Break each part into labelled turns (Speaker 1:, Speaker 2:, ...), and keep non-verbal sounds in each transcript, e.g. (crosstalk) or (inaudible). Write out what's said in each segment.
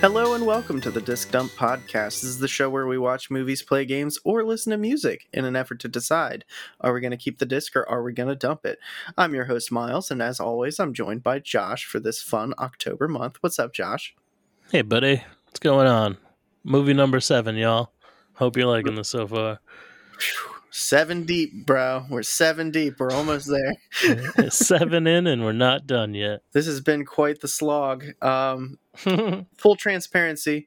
Speaker 1: Hello and welcome to the Disc Dump Podcast. This is the show where we watch movies, play games, or listen to music in an effort to decide are we going to keep the disc or are we going to dump it? I'm your host, Miles, and as always, I'm joined by Josh for this fun October month. What's up, Josh?
Speaker 2: Hey, buddy. What's going on? Movie number seven, y'all. Hope you're liking this so far.
Speaker 1: Seven deep, bro. We're seven deep. We're almost there. (laughs)
Speaker 2: seven in, and we're not done yet.
Speaker 1: This has been quite the slog. Um, (laughs) full transparency,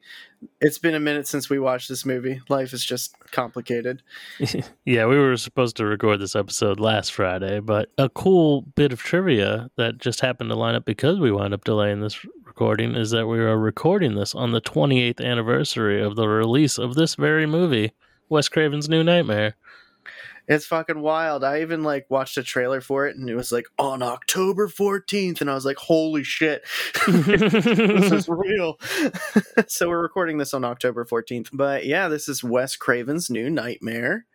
Speaker 1: it's been a minute since we watched this movie. Life is just complicated. (laughs)
Speaker 2: yeah, we were supposed to record this episode last Friday, but a cool bit of trivia that just happened to line up because we wound up delaying this recording is that we are recording this on the 28th anniversary of the release of this very movie, Wes Craven's New Nightmare.
Speaker 1: It's fucking wild. I even like watched a trailer for it and it was like on October 14th and I was like, "Holy shit. (laughs) this is real." (laughs) so we're recording this on October 14th. But yeah, this is Wes Craven's new Nightmare.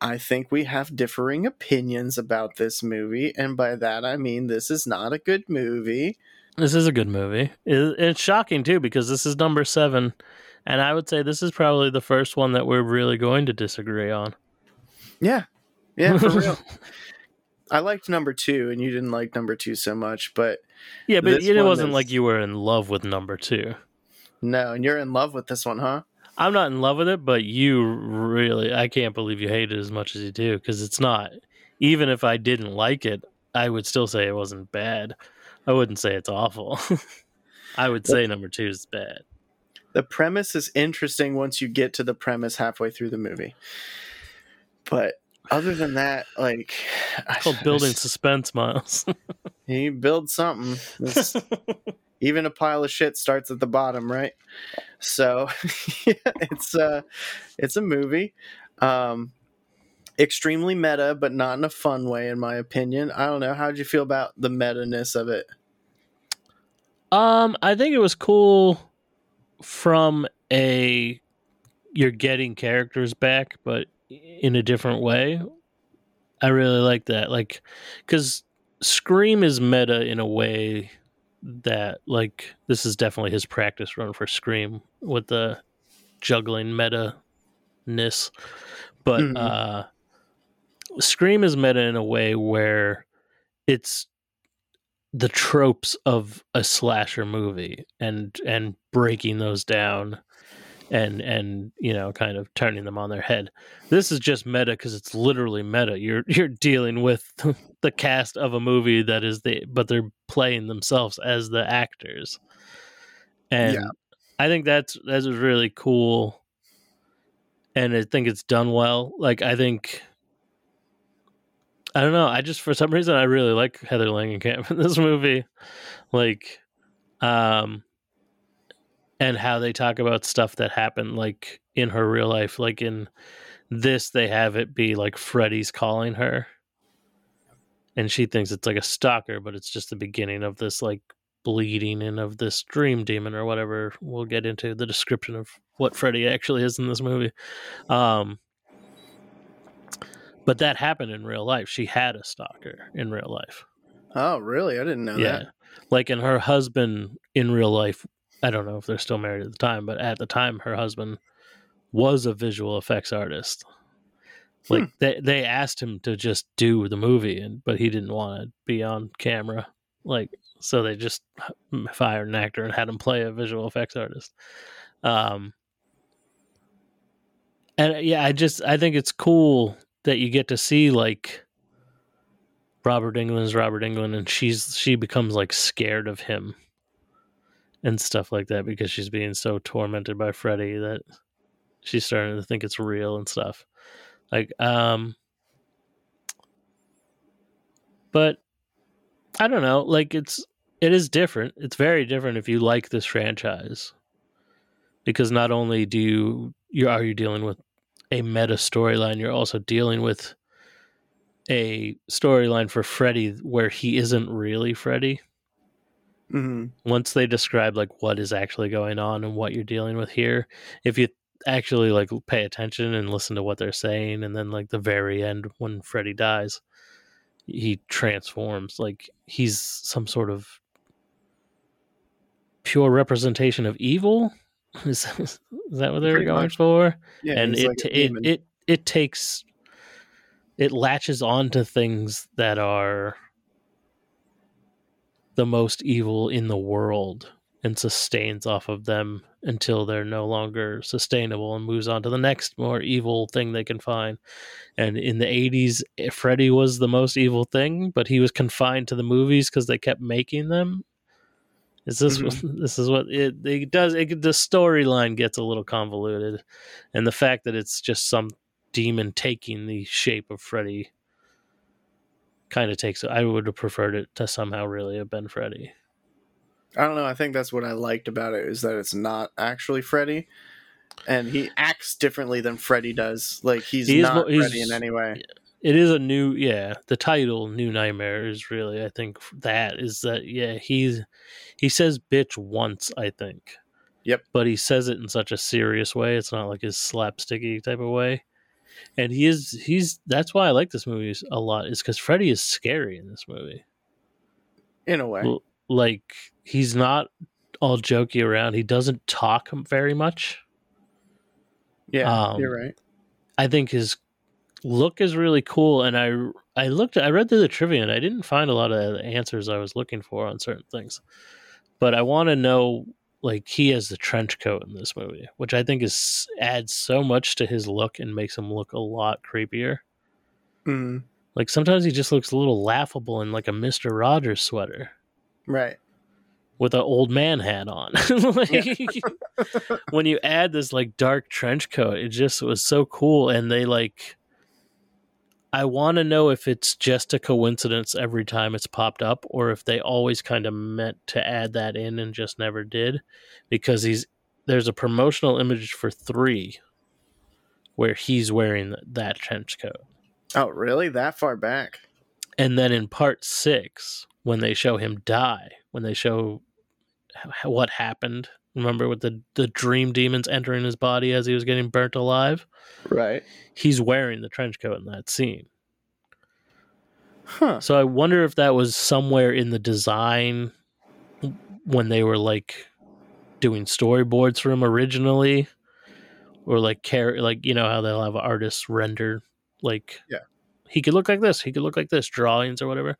Speaker 1: I think we have differing opinions about this movie and by that I mean this is not a good movie.
Speaker 2: This is a good movie. It's shocking too because this is number 7 and I would say this is probably the first one that we're really going to disagree on.
Speaker 1: Yeah. Yeah, for real. (laughs) I liked number two, and you didn't like number two so much, but
Speaker 2: yeah, but it wasn't is... like you were in love with number two.
Speaker 1: No, and you're in love with this one, huh?
Speaker 2: I'm not in love with it, but you really, I can't believe you hate it as much as you do because it's not. Even if I didn't like it, I would still say it wasn't bad. I wouldn't say it's awful. (laughs) I would say number two is bad.
Speaker 1: The premise is interesting once you get to the premise halfway through the movie. But other than that, like (sighs)
Speaker 2: it's called building suspense, Miles. (laughs)
Speaker 1: he builds something. (laughs) even a pile of shit starts at the bottom, right? So (laughs) yeah, it's uh it's a movie. Um extremely meta, but not in a fun way, in my opinion. I don't know. How'd you feel about the meta ness of it?
Speaker 2: Um, I think it was cool from a you're getting characters back, but in a different way. I really like that. Like, because Scream is meta in a way that, like, this is definitely his practice run for Scream with the juggling meta ness. But mm-hmm. uh, Scream is meta in a way where it's the tropes of a slasher movie and and breaking those down and and you know kind of turning them on their head. This is just meta because it's literally meta. You're (laughs) you're dealing with (laughs) the cast of a movie that is the but they're playing themselves as the actors. And yeah. i think that's that's really cool. And i think it's done well. Like i think i don't know. I just for some reason i really like heather langenkamp (laughs) in this movie. Like um and how they talk about stuff that happened like in her real life like in this they have it be like freddy's calling her. And she thinks it's like a stalker but it's just the beginning of this like bleeding and of this dream demon or whatever. We'll get into the description of what freddy actually is in this movie. Um but that happened in real life. She had a stalker in real life.
Speaker 1: Oh really? I didn't know yeah. that.
Speaker 2: Like and her husband in real life I don't know if they're still married at the time, but at the time, her husband was a visual effects artist. Like hmm. they they asked him to just do the movie, and but he didn't want to be on camera. Like so, they just fired an actor and had him play a visual effects artist. Um, and yeah, I just I think it's cool that you get to see like Robert Englund's Robert Englund, and she's she becomes like scared of him and stuff like that because she's being so tormented by Freddy that she's starting to think it's real and stuff. Like, um, but I don't know. Like, it's it is different. It's very different if you like this franchise because not only do you you are you dealing with a meta storyline, you're also dealing with a storyline for Freddy where he isn't really Freddy. Mm-hmm. Once they describe like what is actually going on and what you're dealing with here, if you actually like pay attention and listen to what they're saying, and then like the very end when Freddy dies, he transforms like he's some sort of pure representation of evil. (laughs) Is, is that what they were
Speaker 1: Pretty
Speaker 2: going
Speaker 1: much.
Speaker 2: for?
Speaker 1: Yeah,
Speaker 2: and it,
Speaker 1: like a
Speaker 2: it it it takes it latches on to things that are the most evil in the world and sustains off of them until they're no longer sustainable and moves on to the next more evil thing they can find. And in the 80s, eh, Freddy was the most evil thing, but he was confined to the movies because they kept making them. Is this what, (laughs) this is what it, it does? It, the storyline gets a little convoluted, and the fact that it's just some demon taking the shape of Freddy kind of takes it. I would have preferred it to somehow really have been Freddy.
Speaker 1: I don't know. I think that's what I liked about it is that it's not actually Freddy, and he acts differently than Freddy does. Like he's
Speaker 2: He
Speaker 1: not
Speaker 2: mo- he's-
Speaker 1: Freddy in any way.
Speaker 2: It is a new, yeah. The title "New Nightmare" is really, I think, that is that. Yeah, he's he says "bitch" once, I think.
Speaker 1: Yep.
Speaker 2: But he says it in such a serious way. It's not like his slapsticky type of way. And he is he's that's why I like this movie a lot is because Freddy is scary in this movie.
Speaker 1: In a way,
Speaker 2: L- Like he's not all jokey around. He doesn't talk very much.
Speaker 1: yeah,
Speaker 2: um,
Speaker 1: you're right.
Speaker 2: I think his look is really cool, and I I looked I read through the trivia and I didn't find a lot of the answers I was looking for on certain things, but I want to know like he has the trench coat in this movie, which I think is adds so much to his look and makes him look a lot creepier.
Speaker 1: Mm,
Speaker 2: Like sometimes he just looks a little laughable in like a Mister Rogers sweater
Speaker 1: right.
Speaker 2: with an old man hat on. (laughs) like, (laughs) when you add this like dark trench coat, it just was so cool. And they like, I want to know if it's just a coincidence every time it's popped up, or if they always kind of meant to add that in and just never did, because he's there's a promotional image for three where he's wearing that trench coat.
Speaker 1: Oh, really? That far back?
Speaker 2: And then in part six, when they show him die, when they show what happened, remember with the, the dream demons entering his body as he was getting burnt alive?
Speaker 1: Right.
Speaker 2: He's wearing the trench coat in that scene.
Speaker 1: Huh.
Speaker 2: So I wonder if that was somewhere in the design when they were like doing storyboards for him originally, or like care like you know how they'll have artists render like
Speaker 1: Yeah.
Speaker 2: he could look like this, he could look like this drawings or whatever.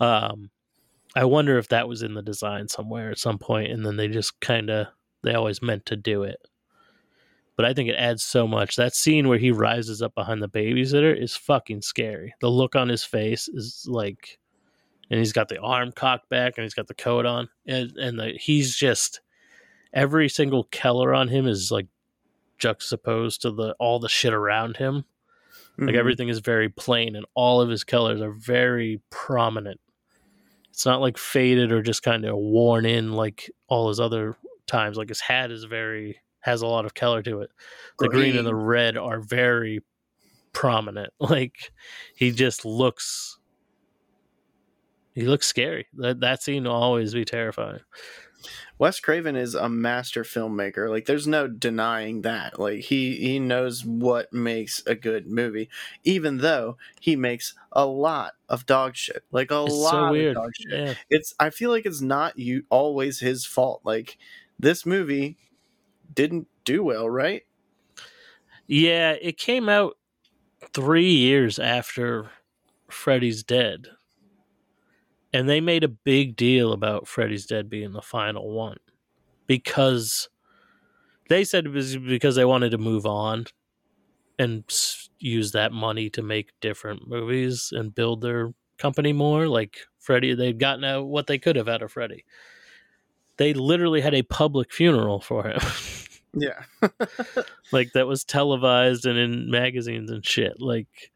Speaker 2: Um, I wonder if that was in the design somewhere at some point, and then they just kind of they always meant to do it. But I think it adds so much. That scene where he rises up behind the babysitter is fucking scary. The look on his face is like, and he's got the arm cocked back and he's got the coat on, and and the, he's just every single color on him is like juxtaposed to the all the shit around him. Like
Speaker 1: Mhm.
Speaker 2: everything is very plain, and all of his colors are very prominent. It's not like faded or just kind of worn in like all his other times. Like his hat is very has a lot of color to it. The green and the red are very prominent. (laughs) Like he just looks he looks scary. That that scene will always be terrifying.
Speaker 1: Wes Craven is a master filmmaker. Like there's no denying that. Like he he knows what makes a good movie, even though he makes a lot of dog shit. Like a
Speaker 2: It's
Speaker 1: lot
Speaker 2: so
Speaker 1: of
Speaker 2: weird.
Speaker 1: dog shit.
Speaker 2: Yeah.
Speaker 1: It's I feel like it's not you always his fault. Like this movie didn't do well, right?
Speaker 2: Yeah, it came out three years after Freddy's Dead. And they made a big deal about Freddy's Dead being the final one. Because they said it was because they wanted to move on and use that money to make different movies and build their company more. Like Freddy, they'd gotten out what they could have out of Freddy. They literally had a public funeral for him. (laughs)
Speaker 1: Yeah. (laughs)
Speaker 2: like that was televised and in magazines and shit like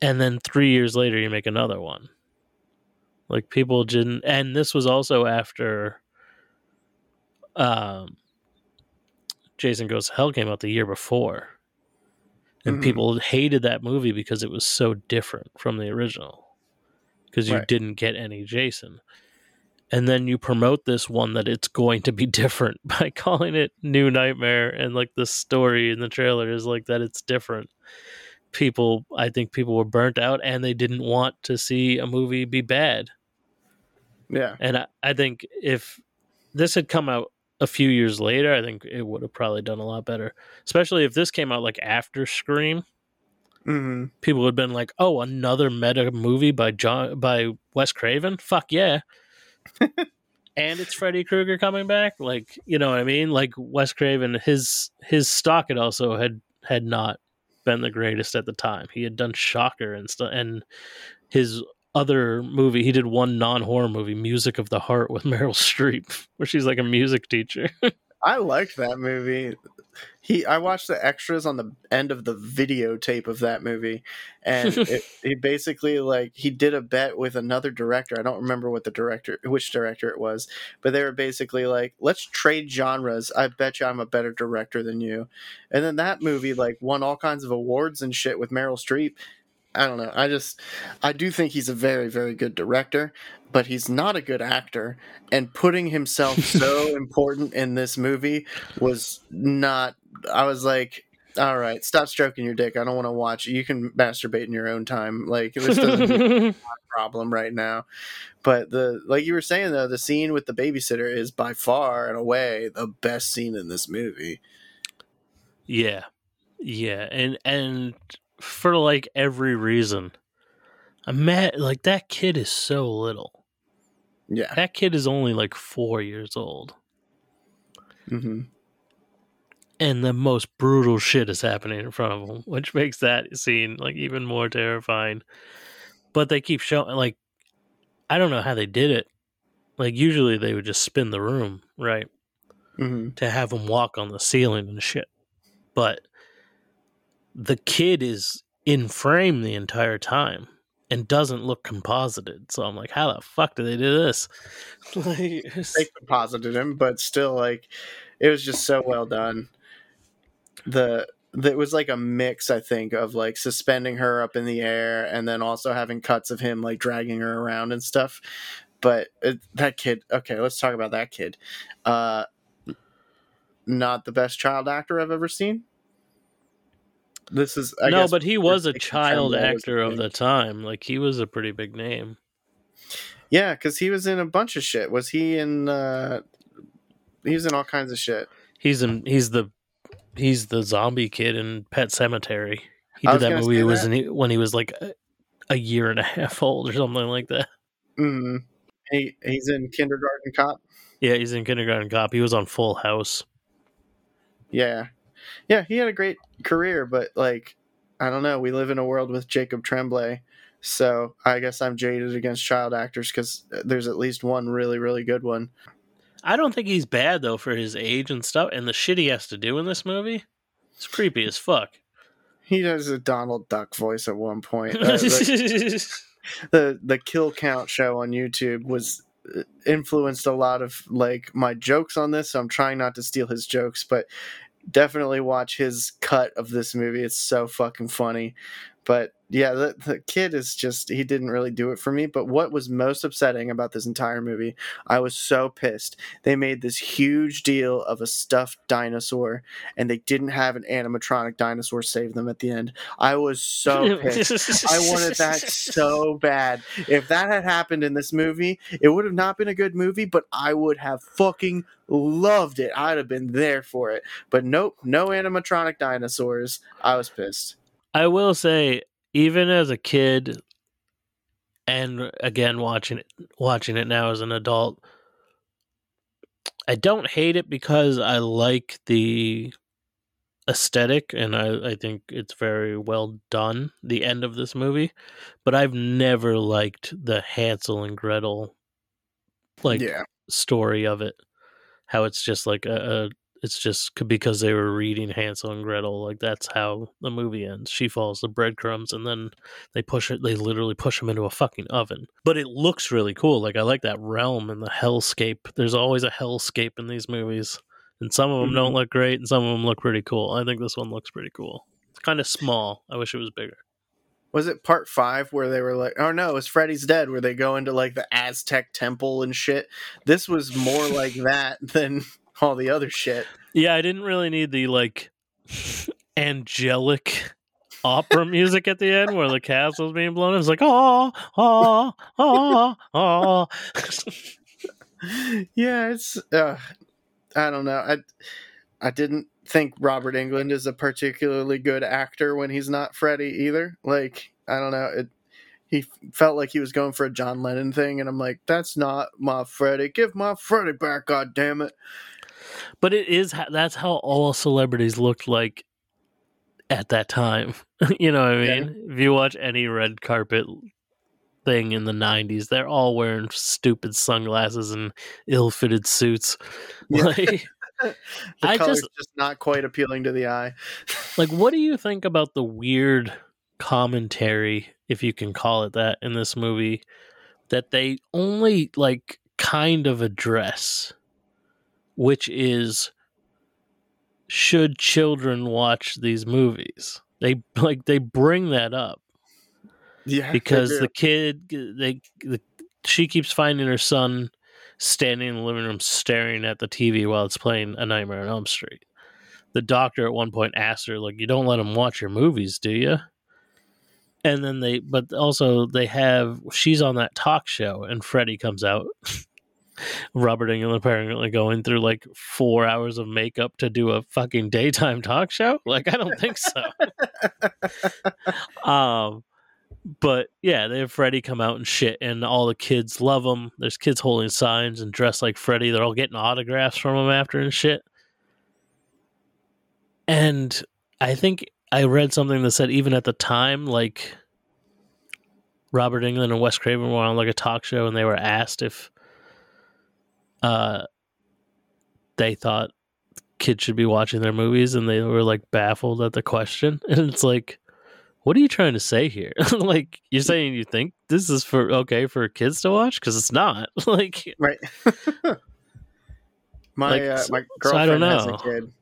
Speaker 2: and then three years later you make another one like people didn't and this was also after um jason goes to hell came out the year before and
Speaker 1: Mhm.
Speaker 2: people hated that movie because it was so different from the original because you
Speaker 1: Right.
Speaker 2: didn't get any jason and then you promote this one that it's going to be (laughs) different by calling it New Nightmare and like the story in the trailer is like that it's different. People I think people were burnt out and they didn't want to see a movie be bad.
Speaker 1: Yeah.
Speaker 2: And I, I think if this had come out a few years later, I think it would have probably done a lot better. Especially if this came out like after Scream.
Speaker 1: hmm
Speaker 2: People would have been like, "Oh, another meta movie by John by Wes Craven? Fuck yeah!" (laughs) and it's Freddy Krueger coming back. Like, you know what I mean? Like Wes Craven, his his stock had also had had not been the greatest at the time. He had done Shocker and stuff, and his other movie, he did one non horror movie, Music of the Heart, with (laughs) Meryl Streep, where she's like a music teacher. (laughs)
Speaker 1: I liked that movie. He, I watched the extras on the end of the videotape of that movie, and it, (laughs) he basically like he did a bet with another director. I don't remember what the director, which director it was, but they were basically like, "Let's trade genres. I bet you I'm a better director than you." And then that movie like won all kinds of awards and shit with Meryl Streep. I don't know. I just, I do think he's a very, very good director, but he's not a good actor. And putting himself (laughs) so important in this movie was not. I was like, all right, stop stroking your dick. I don't want to watch. You can masturbate in your own time. Like this doesn't a (laughs) problem right now. But the like you were saying though, the scene with the babysitter is by far and away the best scene in this movie.
Speaker 2: yeah, yeah, and and for like every reason, I'm mad. Like that kid is so little.
Speaker 1: Yeah.
Speaker 2: That kid is only like four years old.
Speaker 1: hmm
Speaker 2: and the most brutal shit is happening in front of him, which makes that scene like even more terrifying. But they keep showing like I don't know how they did it. Like usually they would just spin the room, right,
Speaker 1: hmm
Speaker 2: to have him walk on the ceiling and shit. But the kid is in frame the entire time and doesn't look composited. So I'm like, how the fuck do they do this? (laughs) like,
Speaker 1: They composited him, but still, like, it was just so well done. The it was like a mix, I think, of like suspending her up in the air and then also having cuts of him like dragging her around and stuff. But it, that kid, okay, let's talk about that kid. Uh, not the best child actor I've ever seen. This is I
Speaker 2: no, but he was a child actor of the time. Like he was a pretty big name.
Speaker 1: Yeah, because he was in a bunch of shit. Was he in? uh He was in all kinds of shit.
Speaker 2: He's in. He's the. He's the zombie kid in Pet Sematary. He did that movie was
Speaker 1: that.
Speaker 2: in, when he was like a, a year and a half old or something like that.
Speaker 1: Mm. He he's in Kindergarten Cop.
Speaker 2: Yeah, he's in Kindergarten Cop. He was on Full House.
Speaker 1: Yeah, yeah, he had a great career, but like, I don't know. We live in a world with Jacob Tremblay, so I guess I'm jaded against child actors because there's at least one really, really good one.
Speaker 2: I don't think he's bad though for his age and stuff, and the shit he has to do in this movie. It's creepy as fuck.
Speaker 1: He does a Donald Duck voice at one point. Uh, the, (laughs) the the kill count show on YouTube was uh, influenced a lot of like my jokes on this. So I'm trying not to steal his jokes, but definitely watch his cut of this movie. It's so fucking funny. But yeah, the, the kid is just he didn't really do it for me. But what was most upsetting about this entire movie, I was so pissed. They made this huge deal of a stuffed dinosaur, and they didn't have an animatronic dinosaur save them at the end. I was so pissed. I wanted that so bad. If that had happened in this movie, it would have not been a good movie, but I would have fucking loved it. I'd have been there for it. But nope, no animatronic dinosaurs. I was pissed.
Speaker 2: I will say, even as a kid, and again watching it, watching it now as an adult, I don't hate it because I like the aesthetic and I, I think it's very well done. The end of this movie, but I've never liked the Hansel and Gretel like
Speaker 1: yeah.
Speaker 2: story of it. How it's just like a, a it's just because they were reading Hansel and Gretel. Like that's how the movie ends. She follows the breadcrumbs, and then they push it. They literally push them into a fucking oven. But it looks really cool. Like I like that realm and the hellscape. There's always a hellscape in these movies, and some of them don't
Speaker 1: Mhm.
Speaker 2: look great, and some of them look pretty cool. I think this one looks pretty cool. It's kind of small. I wish it was bigger.
Speaker 1: Was it part five where they were like, oh no, it's Freddy's Dead, where they go into like the Aztec temple and shit? This was more like that than (laughs) all the other shit.
Speaker 2: Yeah, I didn't really need the like (laughs) angelic opera music at the end where the castle's being blown. It's like oh oh oh oh.
Speaker 1: yeah, it's uh, I don't know. I I didn't think Robert Englund is a particularly good actor when he's not Freddy either. Like I don't know, it he felt like he was going for a John Lennon thing, and I'm like, that's not my Freddy. Give my Freddy back, god damn it.
Speaker 2: But it is that's how all celebrities looked like at that time. (laughs) you know what I mean? Yeah. If you watch any red carpet thing in the 90s, they're all wearing stupid sunglasses and ill-fitted suits. (laughs) Yeah. Like (laughs)
Speaker 1: the I color's just, just not quite appealing to the eye.
Speaker 2: like what do you think about the weird commentary, if you can call it that, in this movie that they only like kind of address, which is should children watch these movies? They like they bring that up.
Speaker 1: Yeah.
Speaker 2: Because the kid they the, she keeps finding her son standing in the living room staring at the TV while it's playing A Nightmare on Elm Street. The doctor at one point asked her, like, you don't let him watch your movies, do you? And then they, but also they have, she's on that talk show and Freddy comes out. (laughs) Robert Englund apparently going through like four hours of makeup to do a fucking daytime talk show. Like, I don't think so. (laughs) um, but yeah, they have Freddy come out and shit, and all the kids love him. There's kids holding signs and dressed like Freddy. They're all getting autographs from him after and shit. And I think I read something that said even at the time, like Robert Englund and Wes Craven were on like a talk show, and they were asked if uh they thought kids should be watching their movies, and they were like baffled at the question. (laughs) And it's like what are you trying to say here? (laughs) like you're saying you think this is for okay for kids to watch because it's not. (laughs) like
Speaker 1: right. my like, uh, my girlfriend so has a kid.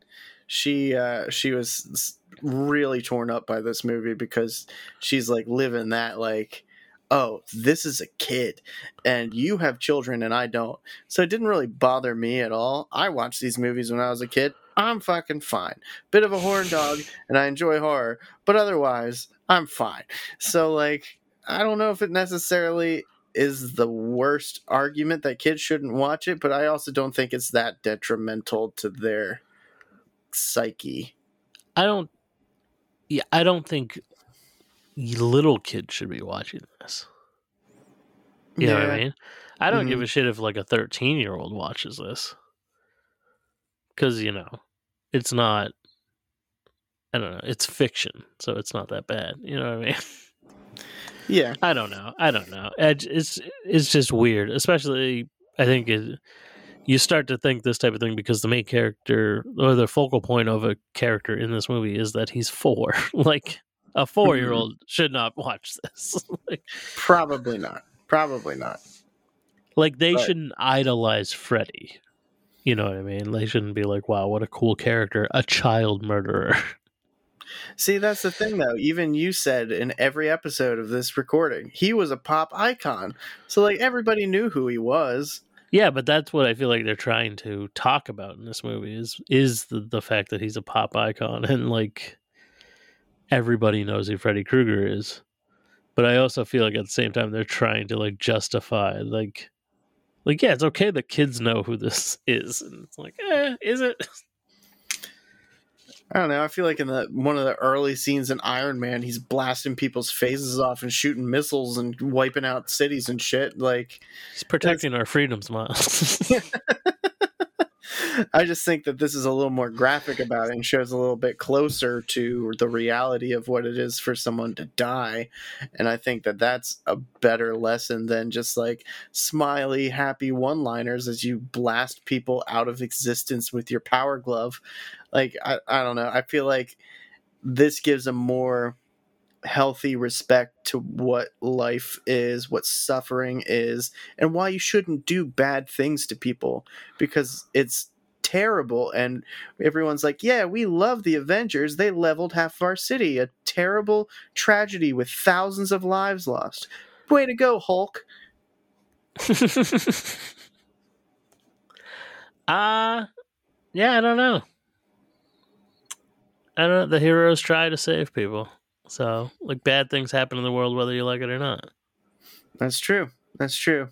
Speaker 1: She uh, she was really torn up by this movie because she's like living that like oh, this is a kid and you have children and I don't. So it didn't really bother me at all. I watched these movies when I was a kid. I'm fucking fine. Bit of a horn dog, and I enjoy horror, but otherwise, I'm fine. So, like, I don't know if it necessarily is the worst argument that kids shouldn't watch it, but I also don't think it's that detrimental to their psyche.
Speaker 2: I don't. Yeah, I don't think little kids should be watching this. You yeah. know what I mean? I don't mm-hmm. give a shit if like a 13 year old watches this because you know it's not. I don't know. It's fiction, so it's not that bad. You know what I mean? (laughs)
Speaker 1: Yeah.
Speaker 2: I don't know. I don't know. It's it's just weird, especially. I think it, you start to think this type of thing because the main character or the focal point of a character in this movie is that he's four. (laughs) like a four year old mm-hmm. should not watch (laughs) this. like,
Speaker 1: Probably not. Probably not.
Speaker 2: Like they but. shouldn't idolize Freddy. You know what I mean? They shouldn't be like, wow, what a cool character, a child murderer. (laughs)
Speaker 1: See, that's the thing, though. Even you said in every episode of this recording, he was a pop icon. So, like, everybody knew who he was.
Speaker 2: Yeah, but that's what I feel like they're trying to talk about in this movie is is the, the fact that he's a pop icon (laughs) and like everybody knows who Freddy Krueger is. But I also feel like at the same time they're trying to like justify like like yeah, it's okay that kids know who this (laughs) is, and it's like, eh, is it?
Speaker 1: I don't know. I feel like in the one of the early scenes in Iron Man, he's blasting people's faces off and shooting missiles and wiping out cities and shit. Like
Speaker 2: he's protecting our freedoms, Miles. (laughs) (laughs)
Speaker 1: I just think that this is a little more graphic about it and shows a little bit closer to the reality of what it is for someone to die. And I think that that's a better lesson than just like smiley, happy one liners as you blast people out of existence with your power glove. Like, I, I don't know. I feel like this gives a more healthy respect to what life is, what suffering is, and why you shouldn't do bad things to people because it's terrible and everyone's like yeah we love the avengers. They leveled half of our city. A terrible tragedy with thousands of lives lost. Way to go hulk. (laughs)
Speaker 2: Uh yeah i don't know. I don't know. The heroes try to save people. So, like, bad things happen in the world whether you like it or not.
Speaker 1: That's true. That's true.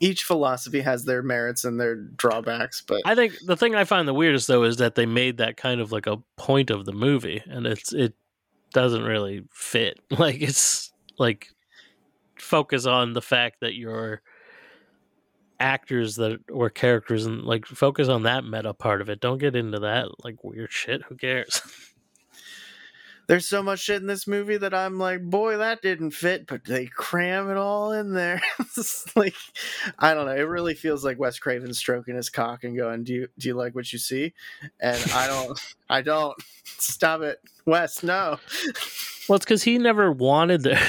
Speaker 1: Each philosophy has their merits and their drawbacks, but
Speaker 2: I think the thing I find the weirdest though is that they made that kind of like a point of the movie, and it's it doesn't really fit. (laughs) Like it's like focus on the fact that you're actors that or characters and like focus on that meta part of it. Don't get into that like weird shit. Who cares? (laughs)
Speaker 1: there's so much shit in this movie that I'm like, boy, that didn't fit, but they cram it all in there. (laughs) it's like, I don't know. It really feels like Wes Craven stroking his cock and going, "Do you do you like what you see?" And I don't, (laughs) I don't. Stop it, Wes. No. (laughs)
Speaker 2: Well, it's because he never wanted there.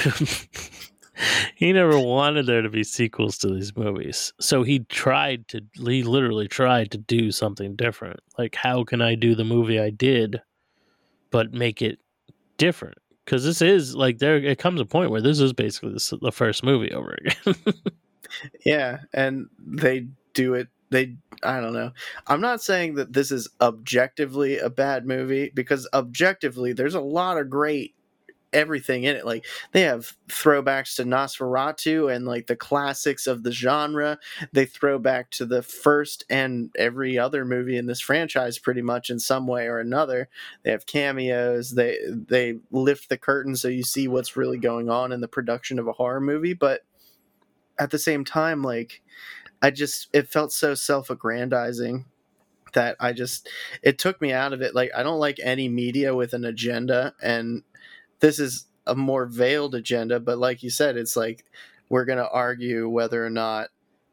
Speaker 2: he never wanted there to be sequels to these movies, so he tried to. He literally tried to do something different. Like, how can I do the movie I did, but make it different because this is like there it comes a point where this is basically the, the first movie over again. (laughs)
Speaker 1: Yeah and they do it they i don't know. I'm not saying that this is objectively a bad movie because objectively there's a lot of great everything in it. Like they have throwbacks to Nosferatu and like the classics of the genre. They throw back to the first and every other movie in this franchise pretty much in some way or another. They have cameos. They they lift the curtain so you see what's really going on in the production of a horror movie, but at the same time like I just it felt so self-aggrandizing that I just it took me out of it. Like I don't like any media with an agenda and this is a more veiled agenda, but like you said, it's like we're going to argue whether or not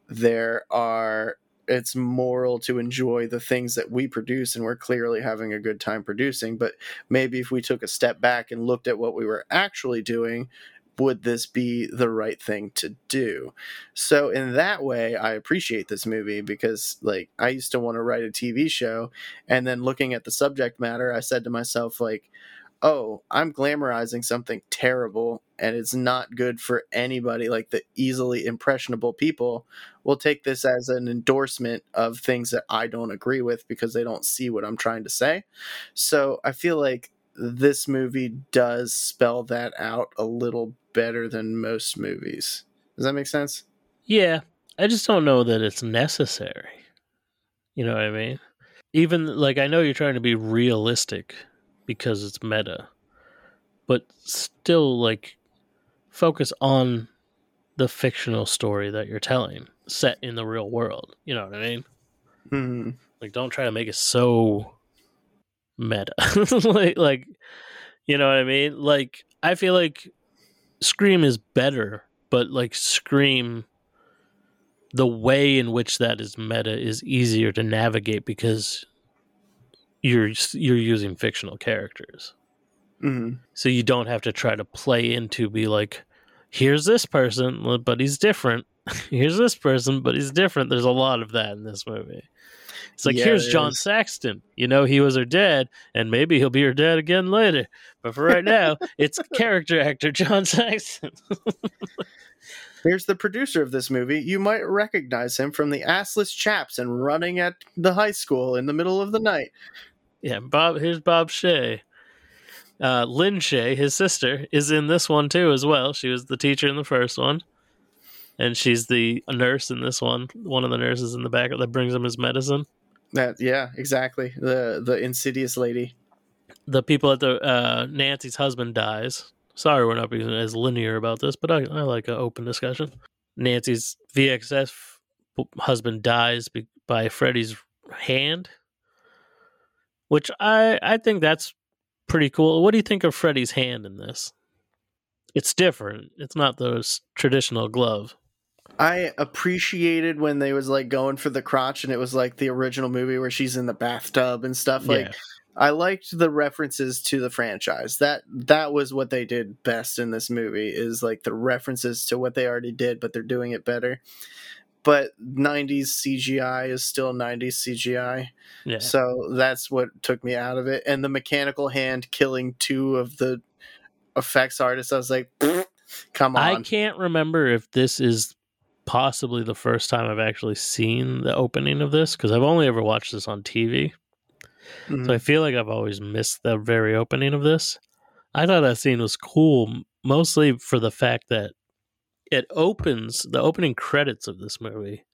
Speaker 1: there are it's moral to enjoy the things that we produce and we're clearly having a good time producing but maybe if we took a step back and looked at what we were actually doing would this be the right thing to do? So in that way i appreciate this movie because like i used to want to write a tv show and then looking at the subject matter i said to myself like oh, I'm glamorizing something terrible and it's not good for anybody, like the easily impressionable people will take this as an endorsement of things that I don't agree with because they don't see what I'm trying to say. So I feel like this movie does spell that out a little better than most movies. Does that make sense?
Speaker 2: Yeah. I just don't know that it's necessary. You know what I mean? Even like I know you're trying to be realistic because it's meta. But still like focus on the fictional story that you're telling set in the real world. You know what I mean?
Speaker 1: Mm-hmm.
Speaker 2: Like don't try to make it so meta. (laughs) like like you know what I mean? Like I feel like Scream is better, but like Scream the way in which that is meta is easier to navigate because you're you're using fictional characters.
Speaker 1: Mm-hmm.
Speaker 2: So you don't have to try to play into be like, here's this person, but he's different. (laughs) here's this person, but he's different. There's a lot of that in this movie. It's like, yeah, here's John is. Saxon. You know, he was her dad, and maybe he'll be her dad again later. But for right now, (laughs) it's character actor John Saxon. (laughs)
Speaker 1: Here's the producer of this movie. You might recognize him from the assless chaps and running at the high school in the middle of the night.
Speaker 2: Yeah, Bob. Here's Bob Shaye. Uh, Lin Shaye, his sister, is in this one too as well. She was the teacher in the first one, and she's the nurse in this one. One of the nurses in the back that brings him his medicine.
Speaker 1: That yeah, exactly. The the insidious lady.
Speaker 2: The people at the uh, Nancy's husband dies. Sorry, we're not being as linear about this, but I, I like an open discussion. Nancy's VFX husband dies by Freddy's hand which I I think that's pretty cool. What do you think of Freddy's hand in this? It's different. It's not those traditional glove.
Speaker 1: I appreciated when they was like going for the crotch and it was like the original movie where she's in the bathtub and stuff like yeah. I liked the references to the franchise. That that was what they did best in this movie is like the references to what they already did but they're doing it better but 90s CGI is still 90s CGI. Yeah. So that's what took me out of it. And the mechanical hand killing two of the effects artists, I was like, (laughs) come on.
Speaker 2: I can't remember if this is possibly the first time I've actually seen the opening of this because I've only ever watched this on TV. Mm-hmm. So I feel like I've always missed the very opening of this. I thought that scene was cool, mostly for the fact that it opens the opening credits of this movie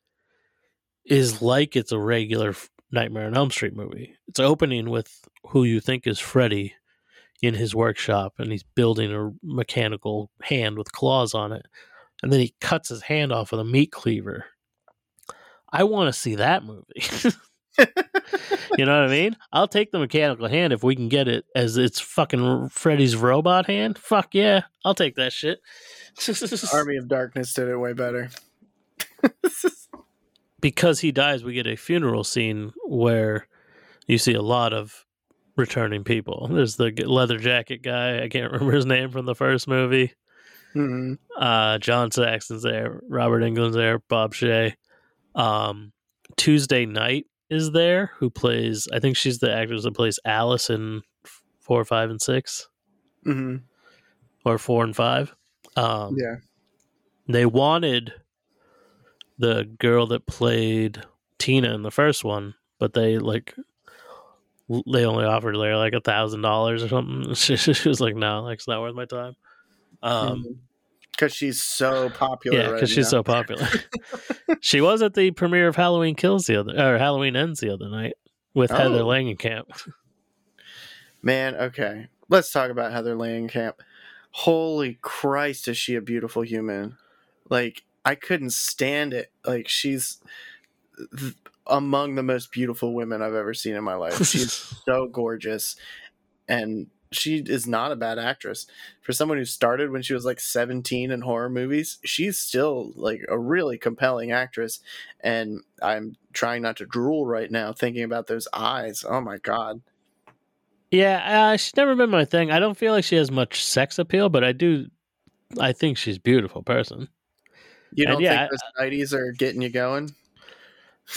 Speaker 2: is like it's a regular Nightmare on Elm Street movie. It's opening with who you think is Freddy in his workshop, and he's building a mechanical hand with claws on it, and then he cuts his hand off with a meat cleaver. I want to see that movie. (laughs) you know what I mean? I'll take the mechanical hand if we can get it as it's fucking Freddy's robot hand. Fuck yeah, I'll take that shit.
Speaker 1: Army of Darkness did it way better. (laughs)
Speaker 2: because he dies, we get a funeral scene where you see a lot of returning people. There's the leather jacket guy. I can't (laughs) remember his name from the first movie.
Speaker 1: Mm-hmm.
Speaker 2: Uh, John Saxon's there. Robert Englund's there. Bob Shaye. Um, Tuesday Knight is there, who plays. I think she's the actress that plays Alice in four, five, and 6
Speaker 1: Mm-hmm.
Speaker 2: or four and five. Um,
Speaker 1: Yeah.
Speaker 2: they wanted the girl that played Tina in the first one, but they like they only offered her like a thousand dollars or something. (laughs) She, she was like, "No, like it's not worth my time." Um,
Speaker 1: because she's so popular.
Speaker 2: yeah,
Speaker 1: right
Speaker 2: because she's
Speaker 1: now.
Speaker 2: so popular. (laughs) (laughs) she was at the premiere of Halloween Kills the other or Halloween Ends the other night with Heather
Speaker 1: Oh.
Speaker 2: Langenkamp.
Speaker 1: Man, okay. Let's talk about Heather Langenkamp. Holy Christ, is she a beautiful human? Like, I couldn't stand it. Like, she's th- among the most beautiful women I've ever seen in my life. She's (laughs) so gorgeous. And she is not a bad actress. For someone who started when she was like 17 in horror movies, she's still like a really compelling actress. And I'm trying not to drool right now thinking about those eyes. Oh my God.
Speaker 2: Yeah, uh, she's never been my thing. I don't feel like she has much sex appeal, but I do. I think she's a beautiful person.
Speaker 1: You don't
Speaker 2: yeah,
Speaker 1: think those 90s are getting you going?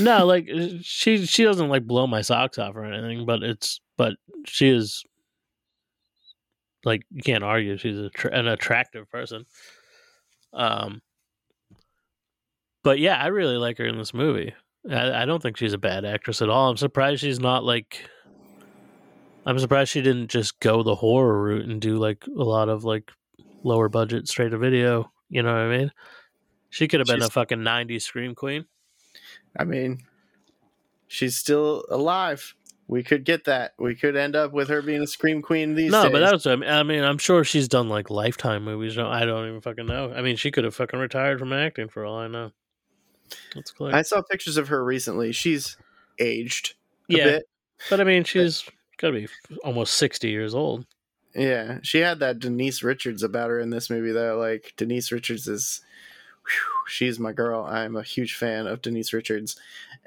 Speaker 2: No, like she she doesn't like blow my socks off or anything, but it's but she is like you can't argue she's a, an attractive person. Um, but yeah, I really like her in this movie. I, I don't think she's a bad actress at all. I'm surprised she's not like. I'm surprised she didn't just go the horror route and do like a lot of like lower budget straight to video. You know what I mean? She could have been
Speaker 1: She's-
Speaker 2: a fucking '90s scream queen.
Speaker 1: I mean, she's still alive. We could get that. We could end up with her being a scream queen these
Speaker 2: no,
Speaker 1: days.
Speaker 2: No, but that's I mean, I mean, I'm sure she's done like lifetime movies. No, I don't even fucking know. I mean, she could have fucking retired from acting for all I know. That's clear.
Speaker 1: I saw pictures of her recently. She's aged a
Speaker 2: yeah,
Speaker 1: bit.
Speaker 2: but I mean, she's got to be almost sixty years old.
Speaker 1: Yeah, she had that Denise Richards about her in this movie though. Like Denise Richards is, whew, she's my girl. I'm a huge fan of Denise Richards,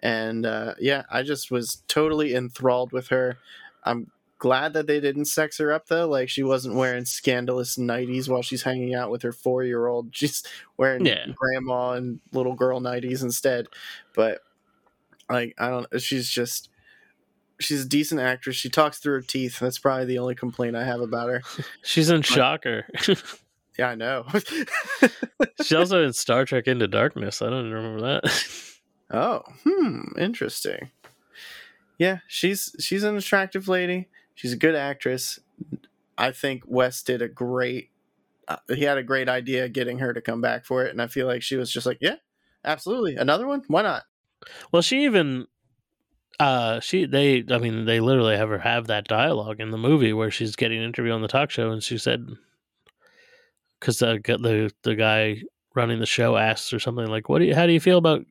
Speaker 1: and uh, yeah, I just was totally enthralled with her. I'm glad that they didn't sex her up though. Like she wasn't wearing scandalous nighties while she's hanging out with her four year old. (laughs) She's wearing
Speaker 2: Yeah.
Speaker 1: grandma and little girl nighties instead. But like I don't. She's just. She's a decent actress. She talks through her teeth. That's probably the only complaint I have about her. (laughs)
Speaker 2: She's in Shocker. (laughs)
Speaker 1: Yeah, I know. (laughs)
Speaker 2: she's also in Star Trek Into Darkness. I don't even remember that.
Speaker 1: oh, hmm, interesting. Yeah, she's she's an attractive lady. She's a good actress. I think Wes did a great. Uh, he had a great idea getting her to come back for it, and I feel like she was just like, "Yeah, absolutely, another one. Why not?"
Speaker 2: well, she even. Uh, she they I mean they literally have her have that dialogue in the movie where she's getting an interview on the talk show and she said because the the the guy running the show asks her something like what do you how do you feel about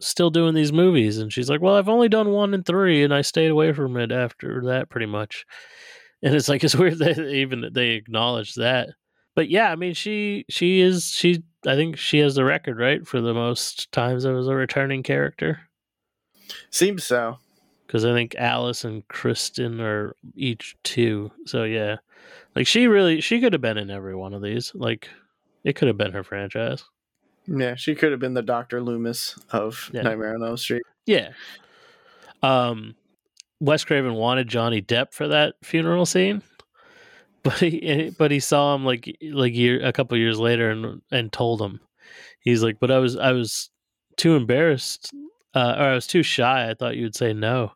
Speaker 2: still doing these movies? And she's like well I've only done one and three and I stayed away from it after that pretty much. And it's like (laughs) it's weird that even they acknowledge that. But yeah I mean she she is she I think she has the record right for the most times as a returning character
Speaker 1: Seems so.
Speaker 2: because I think Alice and Kristen are each two. So yeah, like she really she could have been in every one of these. Like it could have been her franchise.
Speaker 1: Yeah, she could have been the Doctor Loomis of
Speaker 2: Yeah.
Speaker 1: Nightmare on Elm Street.
Speaker 2: Yeah. Um, Wes Craven wanted Johnny Depp for that funeral scene, (laughs) but he but he saw him like like year a couple years later and and told him he's like, but I was I was too embarrassed uh, or I was too shy. I thought you'd say no.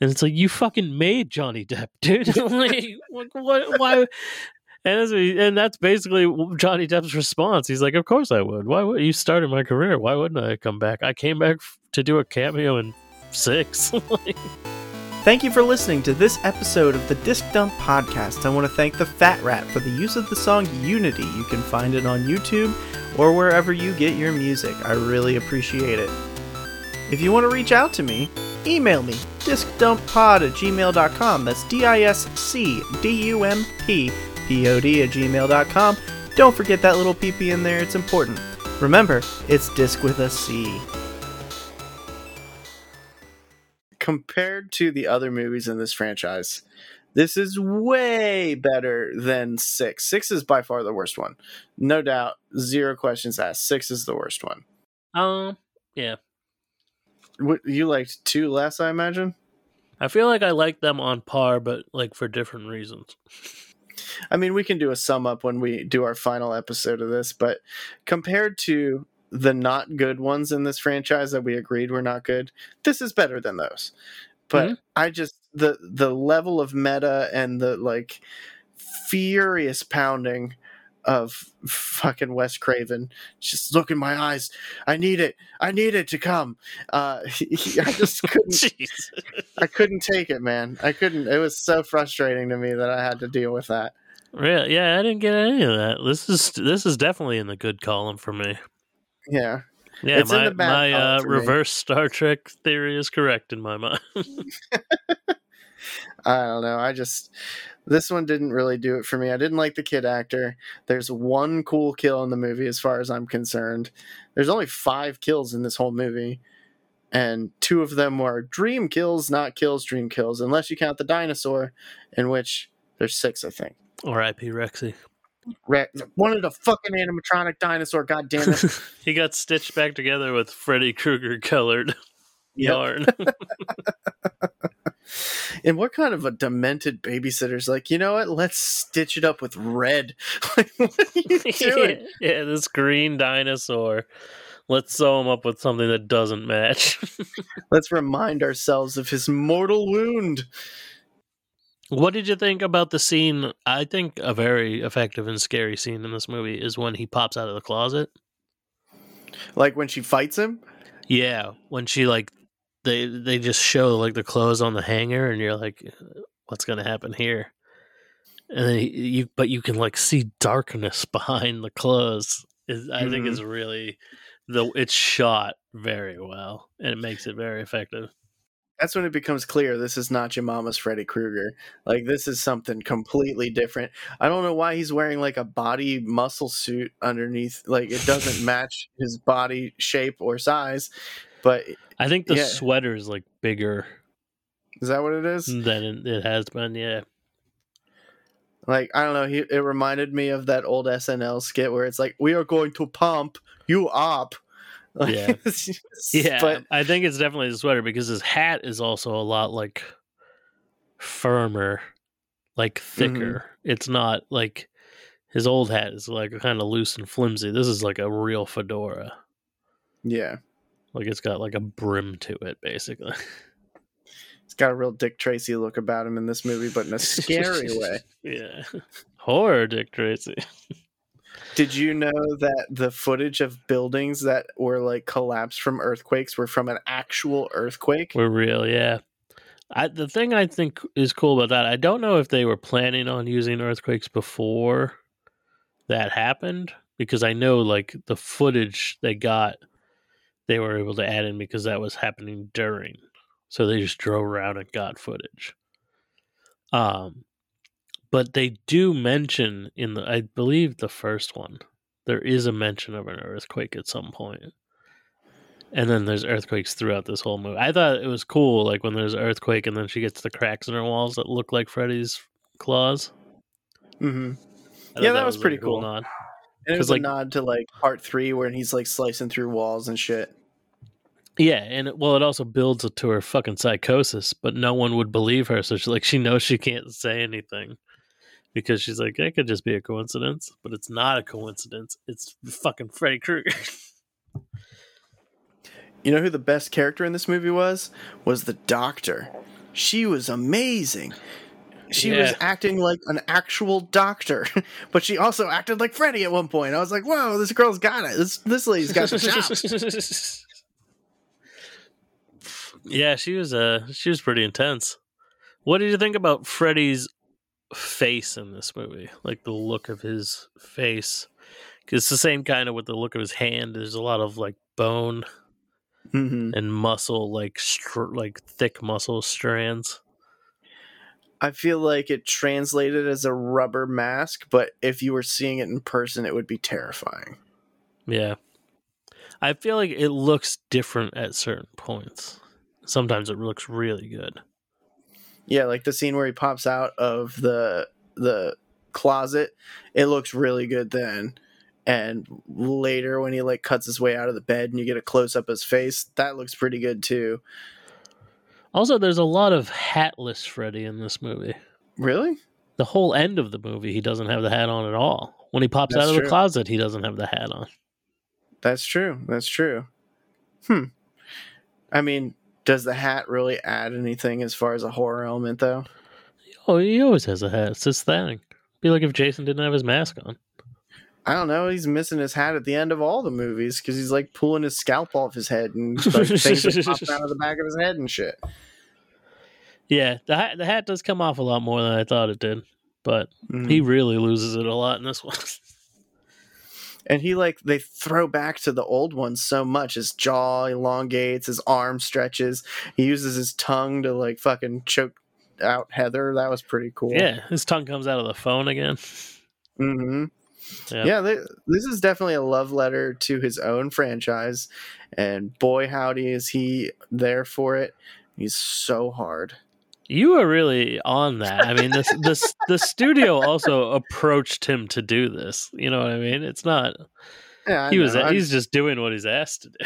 Speaker 2: And it's like you fucking made Johnny Depp, (laughs) dude. like, what? Why? And that's, and that's basically Johnny Depp's response. He's like, "Of course I would. Why would you started my career? Why wouldn't I come back? I came back to do a cameo in six. (laughs)
Speaker 1: Thank you for listening to this episode of the Disc Dump Podcast. I want to thank the Fat Rat for the use of the song Unity. You can find it on YouTube or wherever you get your music. I really appreciate it. If you want to reach out to me, email me discdumppod at gmail.com. That's D I S C D U M P P O D at gmail.com. Don't forget that little PP in there, it's important. Remember, it's disc with a C. Compared to the other movies in this franchise, this is way better than six. Six is by far the worst one. No doubt, zero questions asked. Six is the worst one.
Speaker 2: um, yeah.
Speaker 1: What you liked two less, I imagine.
Speaker 2: I feel like I like them on par, but like for different reasons.
Speaker 1: I mean, we can do a sum up when we do our final episode of this, but compared to the not good ones in this franchise that we agreed were not good, this is better than those. But
Speaker 2: Mhm.
Speaker 1: I just the the level of meta and the like furious pounding of fucking Wes Craven. Just look in my eyes. I need it. I need it to come. Uh, (laughs) I just (laughs) couldn't. I couldn't take it, man. I couldn't. It was so frustrating to me that I had to deal with that.
Speaker 2: Really? Yeah, I didn't get any of that. This is this is definitely in the good column for me.
Speaker 1: Yeah.
Speaker 2: Yeah,
Speaker 1: It's in
Speaker 2: my my uh,
Speaker 1: me.
Speaker 2: reverse Star Trek theory is correct in my mind. (laughs)
Speaker 1: I don't know. I just this one didn't really do it for me. I didn't like the kid actor. There's one cool kill in the movie as far as I'm concerned. There's only 5 kills in this whole movie. And two of them were dream kills, not kills, dream kills, unless you count the dinosaur, in which there's six, I think.
Speaker 2: R.I.P. Rexy.
Speaker 1: Re- Wanted a fucking animatronic dinosaur, god damn it. (laughs)
Speaker 2: he got stitched back together with Freddy Krueger colored
Speaker 1: Yep.
Speaker 2: yarn. (laughs)
Speaker 1: And what kind of a demented babysitter's like, you know what? Let's stitch it up with red. (laughs) like, what are you (laughs) doing?
Speaker 2: yeah, this green dinosaur. Let's sew him up with something that doesn't match. (laughs)
Speaker 1: Let's remind ourselves of his mortal wound.
Speaker 2: what did you think about the scene? I think a very effective and scary scene in this movie is when he pops out of the closet.
Speaker 1: Like when she fights him.
Speaker 2: Yeah, when she like they they just show like the clothes on the hanger, and you're like, what's gonna happen here? And then he, you, but you can like see darkness (laughs) behind the clothes. Is I think
Speaker 1: Mhm.
Speaker 2: is really the it's shot very well, and it makes it very effective.
Speaker 1: That's when it becomes clear this is not your mama's Freddy Krueger. Like this is something completely different. I don't know why he's wearing like a body muscle suit underneath. Like it doesn't (laughs) match his body shape or size. But
Speaker 2: I think the
Speaker 1: Yeah.
Speaker 2: sweater is like bigger
Speaker 1: is that what it is?
Speaker 2: than it, has been. Yeah,
Speaker 1: Like I don't know. He, it reminded me of that old SNL skit where it's like, "We are going to pump you up." Like, (laughs)
Speaker 2: Yeah. yeah.
Speaker 1: But
Speaker 2: I think it's definitely the sweater because his hat is also a lot like firmer, like mm-hmm. thicker. It's not like his old hat is like kind of loose and flimsy. This is like a real fedora.
Speaker 1: yeah,
Speaker 2: Like it's got like a brim to it, basically.
Speaker 1: It's got a real Dick Tracy look about him in this movie, but in a scary (laughs) way.
Speaker 2: Yeah. Horror Dick Tracy.
Speaker 1: Did you know that the footage of buildings that were like collapsed from earthquakes were from an actual earthquake?
Speaker 2: We're real, yeah. I, the thing I think is cool about that, I don't know if they were planning on using earthquakes before that happened, because I know like the footage they got, they were able to add in because that was happening during. So they just drove around and got footage. Um, but they do mention in the, I believe the first one, there is a mention of an earthquake at some point and then there's earthquakes throughout this whole movie. I thought it was cool, like when there's an earthquake and then she gets the cracks in her walls that look like Freddy's claws. Mm-hmm.
Speaker 1: Yeah,
Speaker 2: thought
Speaker 1: that was
Speaker 2: a
Speaker 1: pretty
Speaker 2: really
Speaker 1: cool. And it was
Speaker 2: like-
Speaker 1: a nod to like part three where he's like slicing through walls and shit.
Speaker 2: Yeah, and it, well, it also builds to her fucking psychosis, but no one would believe her, so she like she knows she can't say anything because she's like, it could just be a coincidence, but it's not a coincidence. It's fucking Freddy Krueger. (laughs)
Speaker 1: You know who the best character in this movie was? Was the doctor. she was amazing. She
Speaker 2: Yeah.
Speaker 1: was acting like an actual doctor, (laughs) but she also acted like Freddy at one point. I was like, "Whoa, this girl's got it. This this lady's got the chops." (laughs)
Speaker 2: yeah, she was uh she was pretty intense. What did you think about Freddy's face in this movie? Like the look of his face. 'Cause it's the same kind of with the look of his hand. There's a lot of like bone
Speaker 1: hmm
Speaker 2: and muscle, like str- like thick muscle strands.
Speaker 1: I feel like it translated as a rubber mask, but if you were seeing it in person, it would be terrifying.
Speaker 2: Yeah. I feel like it looks different at certain points. Sometimes it looks really good.
Speaker 1: Yeah, like the scene where he pops out of the the closet, it looks really good then. And later when he like cuts his way out of the bed and you get a close up of his face, that looks pretty good too.
Speaker 2: Also, there's a lot of hatless Freddy in this movie.
Speaker 1: Really?
Speaker 2: The whole end of the movie, he doesn't have the hat on at all. When he pops
Speaker 1: That's
Speaker 2: out of the closet, he doesn't have the hat on.
Speaker 1: That's true. That's true. Hmm. I mean, does the hat really add anything as far as a horror element though?
Speaker 2: Oh, he always has a hat. It's his thing. Be like if Jason didn't have his mask on.
Speaker 1: I don't know. He's missing his hat at the end of all the movies because he's like pulling his scalp off his head and like, (laughs) things are popping out of the back of his head and shit.
Speaker 2: Yeah, the hat, the hat does come off a lot more than I thought it did, but
Speaker 1: Mhm.
Speaker 2: he really loses it a lot in this one. (laughs)
Speaker 1: and he like they throw back to the old one so much. His jaw elongates, his arm stretches. He uses his tongue to like fucking choke out Heather. That was pretty cool.
Speaker 2: yeah, his tongue comes out of the phone again.
Speaker 1: hmm
Speaker 2: Yeah.
Speaker 1: Yeah, they, this is definitely a love letter to his own franchise, and boy howdy is he there for it. He's so hard.
Speaker 2: You were really on that. I mean, this this the studio also approached him to do this. You know what I mean? It's not
Speaker 1: Yeah, I
Speaker 2: he was.
Speaker 1: I'm-
Speaker 2: he's just doing what he's asked to do.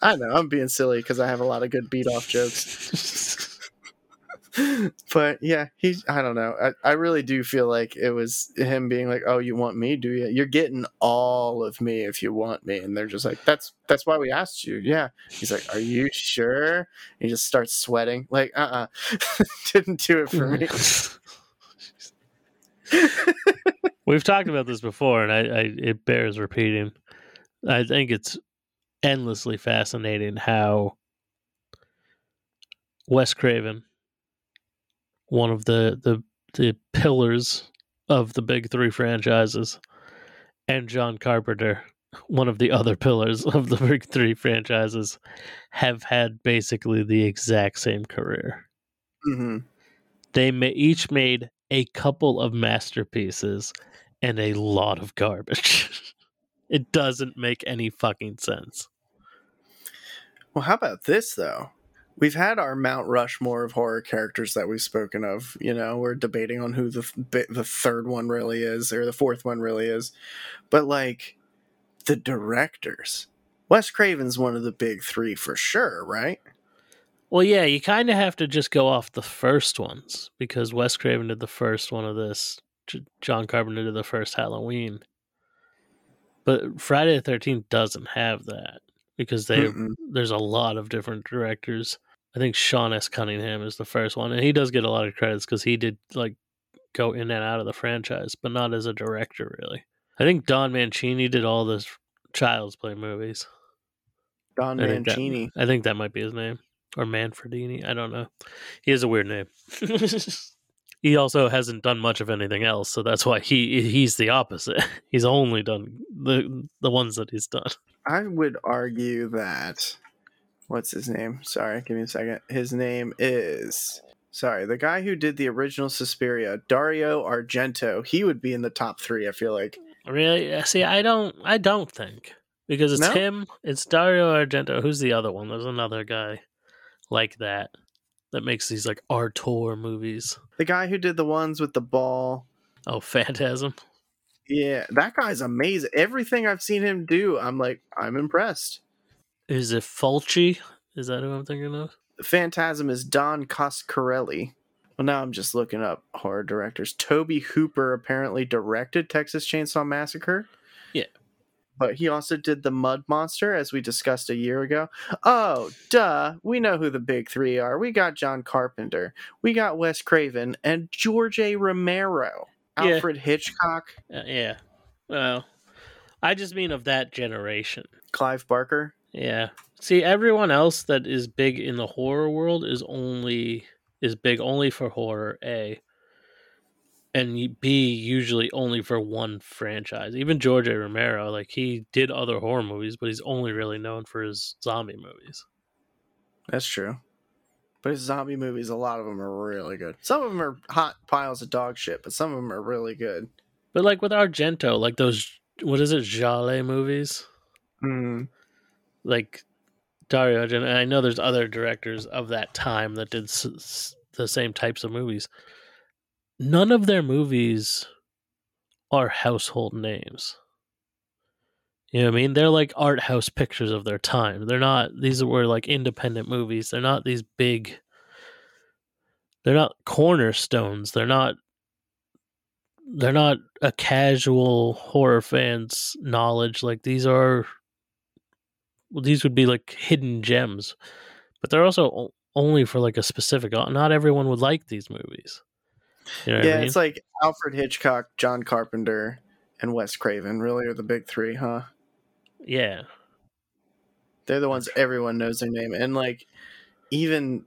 Speaker 1: I know I'm being silly because I have a lot of good beat off jokes. (laughs) (laughs) but yeah, he's I don't know. I, I really do feel like it was him being like, "Oh, you want me? Do you? You're getting all of me if you want me." And they're just like, "That's that's why we asked you." Yeah. He's like, "Are you sure?" And he just starts sweating. Like, uh, uh (laughs) didn't do it for me. (laughs)
Speaker 2: We've talked about this before, and I, I it bears repeating. I think it's endlessly fascinating how Wes Craven, one of the the the pillars of the big three franchises, and John Carpenter, one of the other pillars (laughs) of the big three franchises, have had basically the exact same career.
Speaker 1: hmm
Speaker 2: They ma- each made a couple of masterpieces and a lot of garbage. (laughs) it doesn't make any fucking sense.
Speaker 1: Well, how about this though? We've had our Mount Rushmore of horror characters that we've spoken of. You know, we're debating on who the the third one really is or the fourth one really is, but like the directors, Wes Craven's one of the big three for sure, right?
Speaker 2: Well, yeah, you kind of have to just go off the first ones because Wes Craven did the first one of this. John Carpenter did the first Halloween. But Friday the 13th doesn't have that because they
Speaker 1: Mm-mm.
Speaker 2: there's a lot of different directors. I think Sean S. Cunningham is the first one, and he does get a lot of credits because he did like go in and out of the franchise, but not as a director really. I think Don Mancini did all the Child's Play movies.
Speaker 1: Don
Speaker 2: I think that-
Speaker 1: Mancini.
Speaker 2: I think that might be his name. Or Manfredini. I don't know. He has a weird name. (laughs) he also hasn't done much of anything else, so that's why he he's the opposite. (laughs) He's only done the the ones that he's done.
Speaker 1: I would argue that what's his name? Sorry, give me a second. His name is sorry, the guy who did the original Suspiria, Dario Argento. He would be in the top three. I feel like.
Speaker 2: Really? See, I don't I don't think. Because it's
Speaker 1: No?
Speaker 2: him, it's Dario Argento. Who's the other one? There's another guy like that that makes these like auteur movies.
Speaker 1: The guy who did the ones with the ball.
Speaker 2: Oh, Phantasm.
Speaker 1: Yeah, that guy's amazing. Everything I've seen him do, I'm like, I'm impressed.
Speaker 2: Is it Fulci? Is that who I'm thinking of?
Speaker 1: Phantasm is Don Coscarelli. Well, now I'm just looking up horror directors. Tobe Hooper apparently directed Texas Chainsaw Massacre.
Speaker 2: Yeah.
Speaker 1: but he also did the Mud Monster, as we discussed a year ago. Oh, duh. We know who the big three are. We got John Carpenter, we got Wes Craven, and George A. Romero.
Speaker 2: Yeah.
Speaker 1: Alfred Hitchcock,
Speaker 2: Uh, yeah. Well, I just mean of that generation.
Speaker 1: Clive Barker.
Speaker 2: Yeah. See, everyone else that is big in the horror world is only is big only for horror. A. And B usually only for one franchise. Even George A. Romero, like he did other horror movies, but he's only really known for his zombie movies.
Speaker 1: That's true. But his zombie movies, a lot of them are really good. Some of them are hot piles of dog shit, but some of them are really good.
Speaker 2: But like with Argento, like those what is it, giallo movies?
Speaker 1: Mm.
Speaker 2: Like Dario Argento. And I know there's other directors of that time that did s- s- the same types of movies. None of their movies are household names. You know what I mean? They're like art house pictures of their time. They're not. These were like independent movies. They're not these big. They're not cornerstones. They're not. They're not a casual horror fan's knowledge. Like these are these would be like hidden gems, but they're also only for like a specific. Not everyone would like these movies. You know
Speaker 1: Yeah,
Speaker 2: I mean?
Speaker 1: it's like Alfred Hitchcock, John Carpenter, and Wes Craven really are the big three, huh?
Speaker 2: yeah,
Speaker 1: They're the ones everyone knows their name, and like even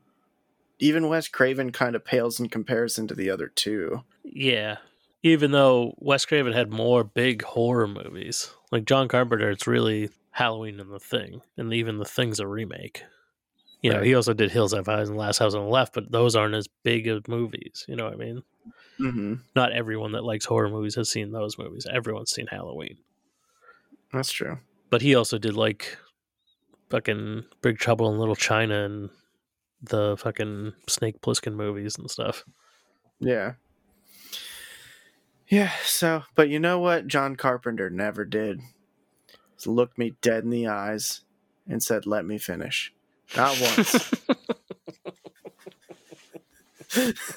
Speaker 1: even Wes Craven kind of pales in comparison to the other two.
Speaker 2: yeah. Even though Wes Craven had more big horror movies, like John Carpenter, it's really Halloween and The Thing, and even The Thing's a remake. You know,
Speaker 1: Right.
Speaker 2: he also did Hills Have Eyes and Last House on the Left, but those aren't as big of movies. You know what I mean?
Speaker 1: Mm-hmm.
Speaker 2: Not everyone that likes horror movies has seen those movies. Everyone's seen Halloween.
Speaker 1: That's true.
Speaker 2: but he also did like fucking Big Trouble in Little China and the fucking Snake Plissken movies and stuff.
Speaker 1: Yeah. Yeah, so, but you know what John Carpenter never did? Looked me dead in the eyes and said, Let me finish. Not once. (laughs)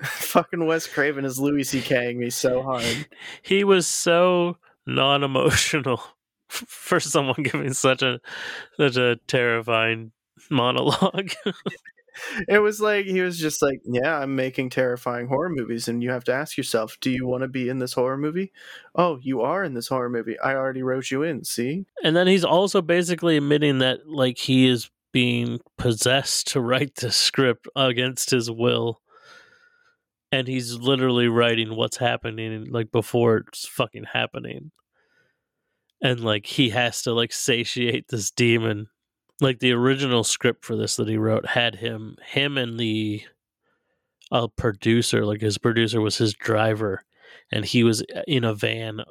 Speaker 1: Fucking Wes Craven is Louis C.K.ing me so hard.
Speaker 2: he was so non-emotional (laughs) for someone giving such a such a terrifying monologue. (laughs)
Speaker 1: It was like he was just like, "Yeah, I'm making terrifying horror movies, and you have to ask yourself, do you want to be in this horror movie? Oh, you are in this horror movie. I already wrote you in. See?
Speaker 2: and then he's also basically admitting that like he is being possessed to write the script against his will. And he's literally writing what's happening like before it's fucking happening. And like he has to like satiate this demon. Like the original script for this that he wrote had him him and the a producer, like his producer was his driver and he was uh, in a van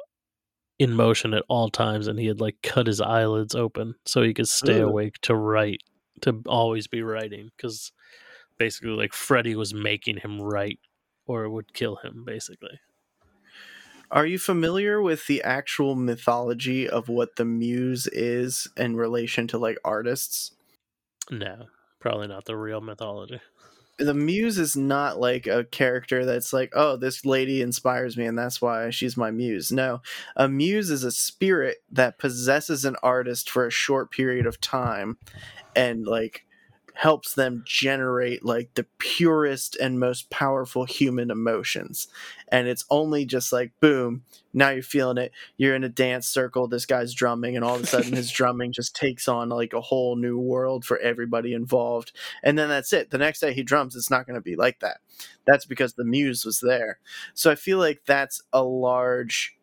Speaker 2: in motion at all times and he had like cut his eyelids open so he could stay
Speaker 1: Ugh.
Speaker 2: awake to write to always be writing because basically like freddy was making him write or it would kill him basically
Speaker 1: Are you familiar with the actual mythology of what the muse is in relation to like artists?
Speaker 2: no probably not the real mythology
Speaker 1: The muse is not like a character that's like, oh, this lady inspires me and that's why she's my muse. No, a muse is a spirit that possesses an artist for a short period of time and like helps them generate like the purest and most powerful human emotions. And it's only just like, boom, now you're feeling it. You're in a dance circle, this guy's drumming, and all of a sudden his (laughs) drumming just takes on like a whole new world for everybody involved and then that's it. The next day he drums, it's not going to be like that. That's because the muse was there. So I feel like that's a large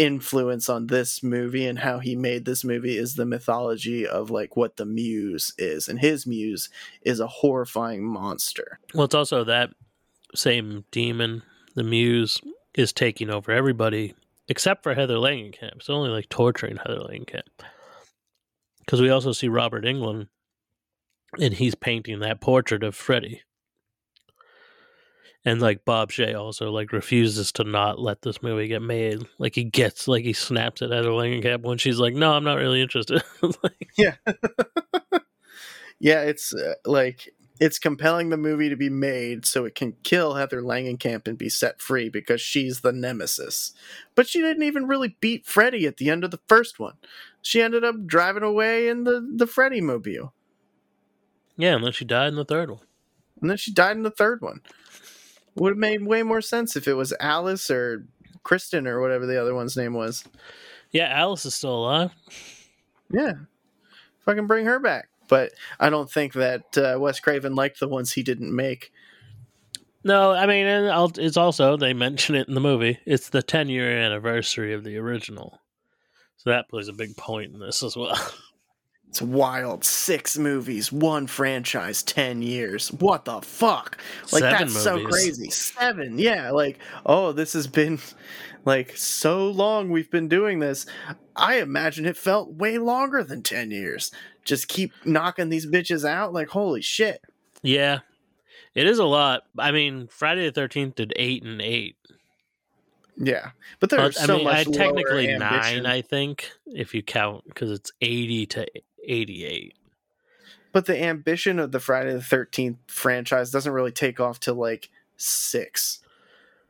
Speaker 1: influence on this movie and how he made this movie is the mythology of like what the muse is and his muse is a horrifying monster.
Speaker 2: Well it's also that same demon the muse is taking over everybody except for heather langenkamp. It's only like torturing heather langenkamp. Because we also see Robert Englund and he's painting that portrait of freddy and like Bob Shaye also like refuses to not let this movie get made. Like he gets like he snaps at Heather Langenkamp when she's like, "No, I'm not really interested." (laughs) like,
Speaker 1: yeah yeah it's uh, like it's compelling the movie to be made so it can kill Heather Langenkamp and be set free because she's the nemesis. But she didn't even really beat Freddy at the end of the first one. She ended up driving away in the, the Freddy mobile.
Speaker 2: Yeah, and then she died in the third one.
Speaker 1: And then she died in the third one. Would have made way more sense if it was Alice or Kristen or whatever the other one's name was.
Speaker 2: Yeah, Alice is still alive.
Speaker 1: Yeah. Fucking bring her back. But I don't think that uh, Wes Craven liked the ones he didn't make.
Speaker 2: No, I mean, and I'll, it's also they mention it in the movie. It's the 10 year anniversary of the original, so that plays a big point in this as well. (laughs)
Speaker 1: It's wild. Six movies, one franchise, ten years. What the fuck? Like
Speaker 2: Seven
Speaker 1: that's so crazy. Seven, yeah. Like, oh, this has been like so long. We've been doing this. I imagine it felt way longer than ten years. Just keep knocking these bitches out. Like, holy shit.
Speaker 2: Yeah, it is a lot. I mean, Friday the Thirteenth did eight and eight.
Speaker 1: Yeah, but there's
Speaker 2: But, I
Speaker 1: so
Speaker 2: mean,
Speaker 1: much
Speaker 2: I, technically nine, I think, if you count, because it's eighty to eighty-eight.
Speaker 1: But the ambition of the Friday the Thirteenth franchise doesn't really take off till like six,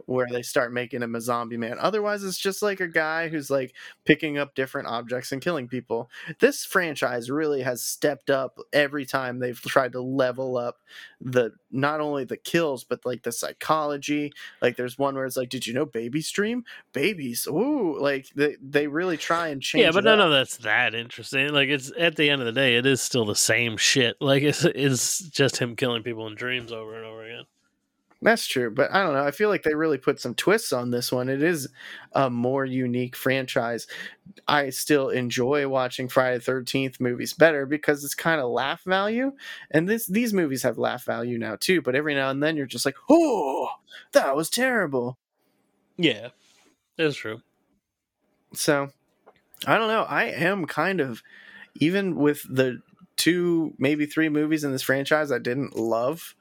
Speaker 1: where they start making him a zombie man. Otherwise, it's just like a guy who's like picking up different objects and killing people. This franchise really has stepped up every time they've tried to level up the not only the kills but like the psychology. Like there's one where it's like, did you know baby stream babies? Ooh, like they they really try and change.
Speaker 2: Yeah, but none
Speaker 1: up.
Speaker 2: of that's that interesting. Like it's at the end of the day, it is still the same shit. Like it's it's just him killing people in dreams over and over again.
Speaker 1: That's true, but I don't know. I feel like they really put some twists on this one. It is a more unique franchise. I still enjoy watching Friday the Thirteenth movies better because it's kind of laugh value, and this these movies have laugh value now too. But every now and then you're just like, "Oh, that was terrible."
Speaker 2: Yeah, that's true.
Speaker 1: So I don't know. I am kind of even with the two, maybe three movies in this franchise I didn't love.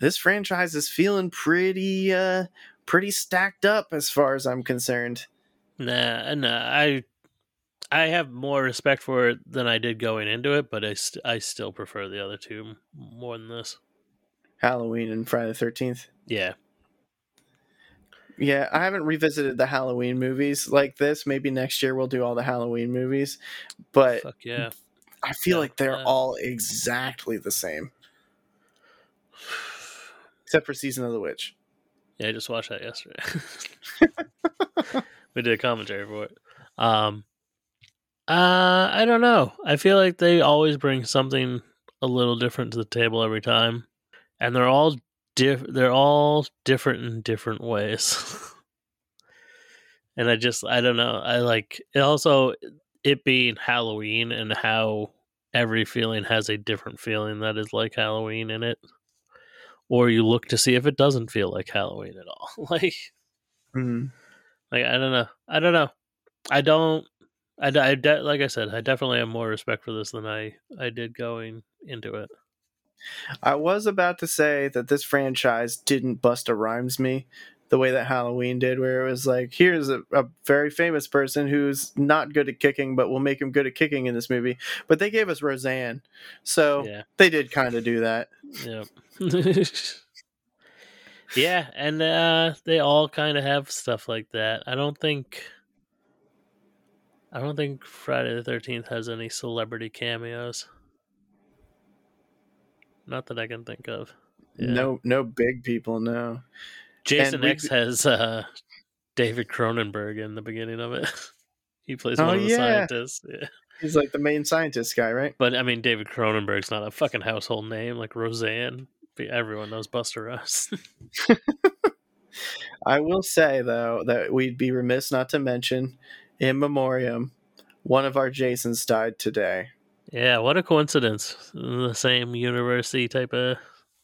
Speaker 1: This franchise is feeling pretty, uh, pretty stacked up as far as I'm concerned.
Speaker 2: Nah, nah. I I have more respect for it than I did going into it, but I st- I still prefer the other two more than this.
Speaker 1: Halloween and Friday the Thirteenth.
Speaker 2: Yeah,
Speaker 1: Yeah, I haven't revisited the Halloween movies like this. Maybe next year we'll do all the Halloween movies, but
Speaker 2: fuck yeah.
Speaker 1: I feel
Speaker 2: Yeah,
Speaker 1: like they're all exactly the same, except for Season of the Witch.
Speaker 2: Yeah, I just watched that yesterday. (laughs) we did a commentary for it. Um, uh, I don't know. I feel like they always bring something a little different to the table every time, and they're all diff. They're all different in different ways. (laughs) and I just, I don't know. I like it. Also, it being Halloween and how every feeling has a different feeling that is like Halloween in it or you look to see if it doesn't feel like Halloween at all. (laughs) like,
Speaker 1: Mhm.
Speaker 2: like I don't know. I don't know. I don't. I, I de- like I said, I definitely have more respect for this than I I did going into it.
Speaker 1: I was about to say that this franchise didn't Busta Rhymes me the way that Halloween did, where it was like, here's a, a very famous person who's not good at kicking, but we'll make him good at kicking in this movie. But they gave us Roseanne, so
Speaker 2: Yeah,
Speaker 1: they did kind of do that.
Speaker 2: yeah, (laughs) yeah, and uh, they all kind of have stuff like that. I don't think. I don't think Friday the Thirteenth has any celebrity cameos. Not that I can think of. Yeah.
Speaker 1: No, no big people. No,
Speaker 2: Jason
Speaker 1: we-
Speaker 2: X has uh, David Cronenberg in the beginning of it. (laughs) he plays
Speaker 1: Oh,
Speaker 2: one of the
Speaker 1: yeah.
Speaker 2: scientists. Yeah.
Speaker 1: he's like the main scientist guy, right?
Speaker 2: But I mean, David Cronenberg's not a fucking household name like Roseanne. But Everyone knows Busta Rhymes. (laughs)
Speaker 1: I will say though that we'd be remiss not to mention, in memoriam, one of our Jasons died today.
Speaker 2: yeah, what a coincidence. The same university type of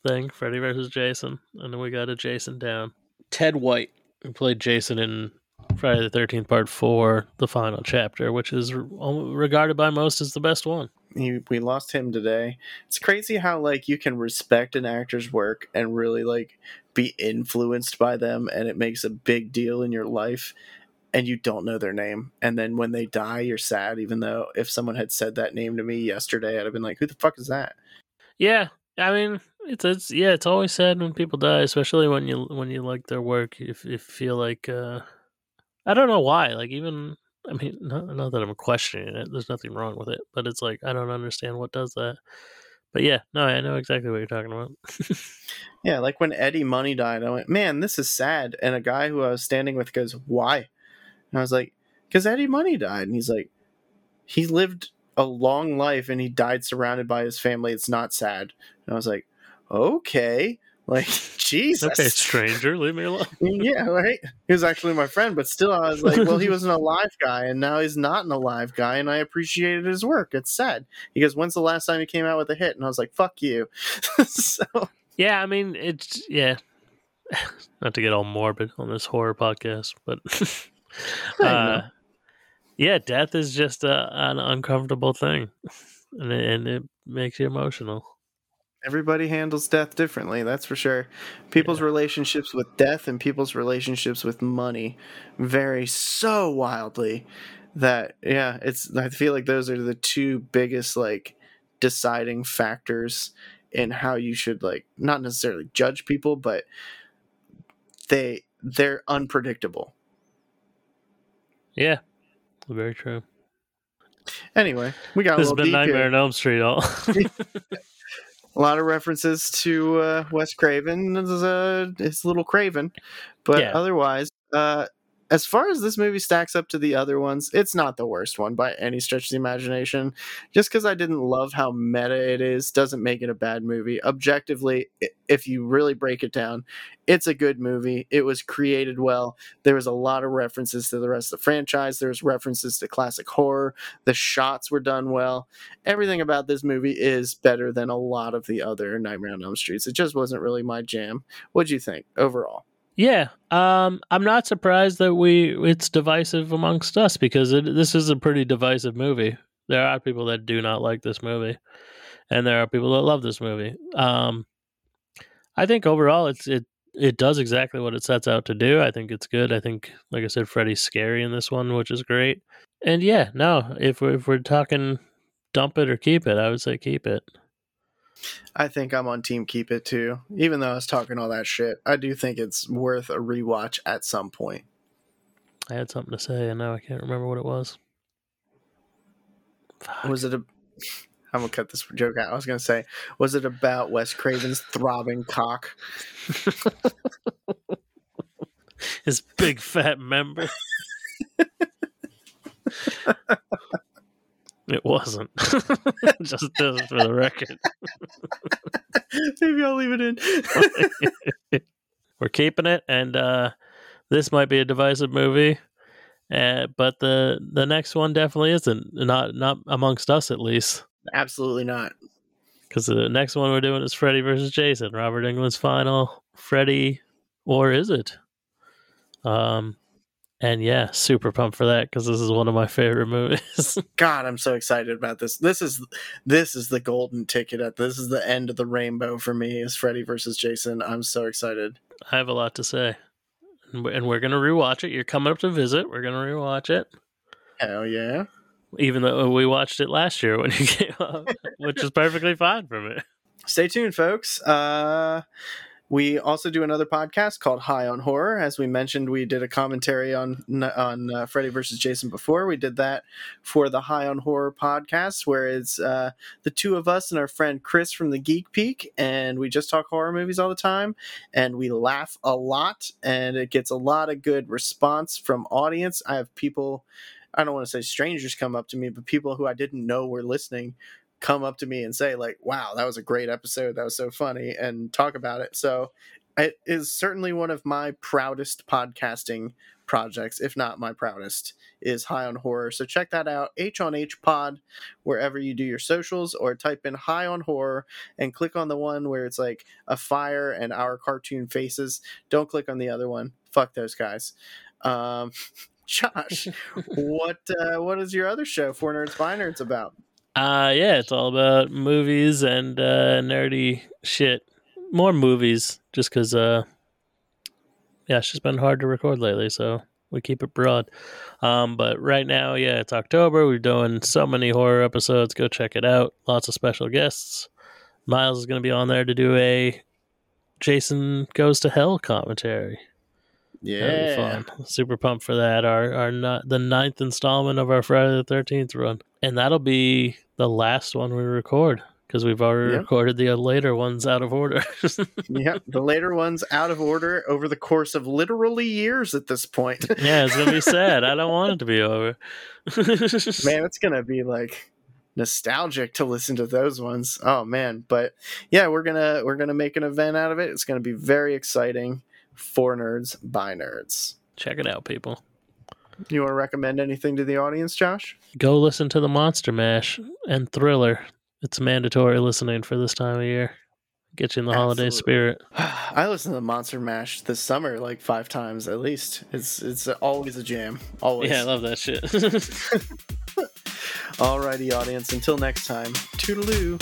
Speaker 2: thing, Freddy versus Jason. And then we got a Jason down. Ted White, who played Jason in Friday the 13th, Part 4, the final chapter, which is re- regarded by most as the best one.
Speaker 1: he, we lost him today. It's crazy how like you can respect an actor's work and really like be influenced by them and it makes a big deal in your life and you don't know their name. And then when they die, you're sad even though if someone had said that name to me yesterday, I'd have been like, "Who the fuck is that?"
Speaker 2: Yeah, I mean, It's it's yeah, it's always sad when people die, especially when you when you like their work. If you feel like uh I don't know why. Like even I mean, not, not that I'm questioning it. There's nothing wrong with it, but it's like I don't understand what does that. But yeah, no, I know exactly what you're talking about.
Speaker 1: yeah, like when Eddie Money died, I went, "Man, this is sad." And a guy who I was standing with goes, "Why?" And I was like, "Because Eddie Money died." And he's like, "He lived a long life and he died surrounded by his family. It's not sad." And I was like, "Okay." Like (laughs) Jesus,
Speaker 2: okay, stranger, leave me alone. (laughs)
Speaker 1: yeah, right. He was actually my friend, but still, I was like, well, he (laughs) was an alive guy, and now he's not an alive guy, and I appreciated his work. It's sad. He goes, "When's the last time he came out with a hit?" And I was like, "Fuck you." so
Speaker 2: yeah, I mean, it's yeah. (sighs) Not to get all morbid on this horror podcast, but uh, yeah, death is just a, an uncomfortable thing, and it, and it makes you emotional
Speaker 1: everybody handles death differently that's for sure. People's yeah. relationships with death and people's relationships with money vary so wildly that yeah it's i feel like those are the two biggest like deciding factors in how you should like not necessarily judge people but they they're unpredictable.
Speaker 2: Yeah. Very true.
Speaker 1: Anyway we got
Speaker 2: this has been nightmare here. on elm street all (laughs) (laughs)
Speaker 1: a lot of references to uh, Wes Craven. It's, uh, a little Craven, but yeah. otherwise, uh, as far as this movie stacks up to the other ones, it's not the worst one by any stretch of the imagination. Just because I didn't love how meta it is doesn't make it a bad movie. Objectively, if you really break it down, it's a good movie. It was created well. There was a lot of references to the rest of the franchise. There was references to classic horror. The shots were done well. Everything about this movie is better than a lot of the other Nightmare on Elm Streets. It just wasn't really my jam. What'd you think overall?
Speaker 2: Yeah, um, I'm not surprised that we it's divisive amongst us because it, this is a pretty divisive movie. There are people that do not like this movie, and there are people that love this movie. Um, I think overall, it's it it does exactly what it sets out to do. I think it's good. I think, like I said, Freddy's scary in this one, which is great. And yeah, no, if we're, if we're talking dump it or keep it, I would say keep it.
Speaker 1: I think I'm on team keep it too. Even though I was talking all that shit, I do think it's worth a rewatch at some point.
Speaker 2: I had something to say and now I can't remember what it was.
Speaker 1: Fuck. Was it a I'm gonna cut this joke out. I was gonna say, was it about Wes Craven's throbbing cock? (laughs)
Speaker 2: His big fat member. (laughs) It wasn't. (laughs) just, just for the record. (laughs)
Speaker 1: Maybe I'll leave it
Speaker 2: in. (laughs) We're keeping it, and uh, this might be a divisive movie, uh, but the the next one definitely isn't. Not not amongst us, at least.
Speaker 1: Absolutely not.
Speaker 2: Because the next one we're doing is Freddy versus Jason. Robert Englund's final. Freddy, or is it? Um, and yeah, super pumped for that because this is one of my favorite (laughs) movies.
Speaker 1: God, I'm so excited about this. This is this is the golden ticket. At this is the end of the rainbow for me. Is Freddy versus Jason? I'm so excited.
Speaker 2: I have a lot to say, and we're gonna rewatch it. You're coming up to visit. We're gonna rewatch it.
Speaker 1: Hell yeah!
Speaker 2: Even though we watched it last year when you (laughs) came up, which is perfectly fine for me.
Speaker 1: Stay tuned, folks. Uh we also do another podcast called High on Horror. As we mentioned, we did a commentary on on uh, Freddy versus Jason before. We did that for the High on Horror podcast, where it's uh, the two of us and our friend Chris from the Geek Peak, and we just talk horror movies all the time, and we laugh a lot, and it gets a lot of good response from audience. I have people. I don't want to say strangers come up to me, but people who I didn't know were listening come up to me and say like wow that was a great episode. That was so funny and talk about it. So it is certainly one of my proudest podcasting projects if not my proudest is high on horror. So check that out h on h pod wherever you do your socials or type in high on horror and click on the one where it's like a fire and our cartoon faces. Don't click on the other one. Fuck those guys. Um (laughs) josh (laughs) what uh, what is your other show for nerds by nerds about
Speaker 2: uh yeah, it's all about movies and uh nerdy shit. More movies, just because uh yeah, it's just been hard to record lately, so we keep it broad. Um, but right now, yeah, it's October. We're doing so many horror episodes. Go check it out. Lots of special guests. Miles is going to be on there to do a Jason Goes to Hell commentary.
Speaker 1: Yeah.
Speaker 2: fun. Super pumped for that. Our our not the ninth installment of our Friday the Thirteenth run, and that'll be the last one we record because we've already
Speaker 1: Yep.
Speaker 2: recorded the later ones out of order. (laughs)
Speaker 1: yep. The later ones out of order over the course of literally years at this point. (laughs)
Speaker 2: yeah, it's gonna be (laughs) sad. I don't want it to be over.
Speaker 1: man, it's gonna be like nostalgic to listen to those ones. Oh man, but yeah, we're gonna we're gonna make an event out of it. It's gonna be very exciting for nerds by nerds.
Speaker 2: Check it out, people.
Speaker 1: You want to recommend anything to the audience, Josh?
Speaker 2: Go listen to the Monster Mash and Thriller. It's mandatory listening for this time of year. Get you in the holiday spirit. (sighs)
Speaker 1: I listened to the Monster Mash this summer like five times at least. It's it's always a jam. Always.
Speaker 2: Yeah, I love that shit. (laughs) (laughs)
Speaker 1: Alrighty, audience. Until next time. Toodaloo.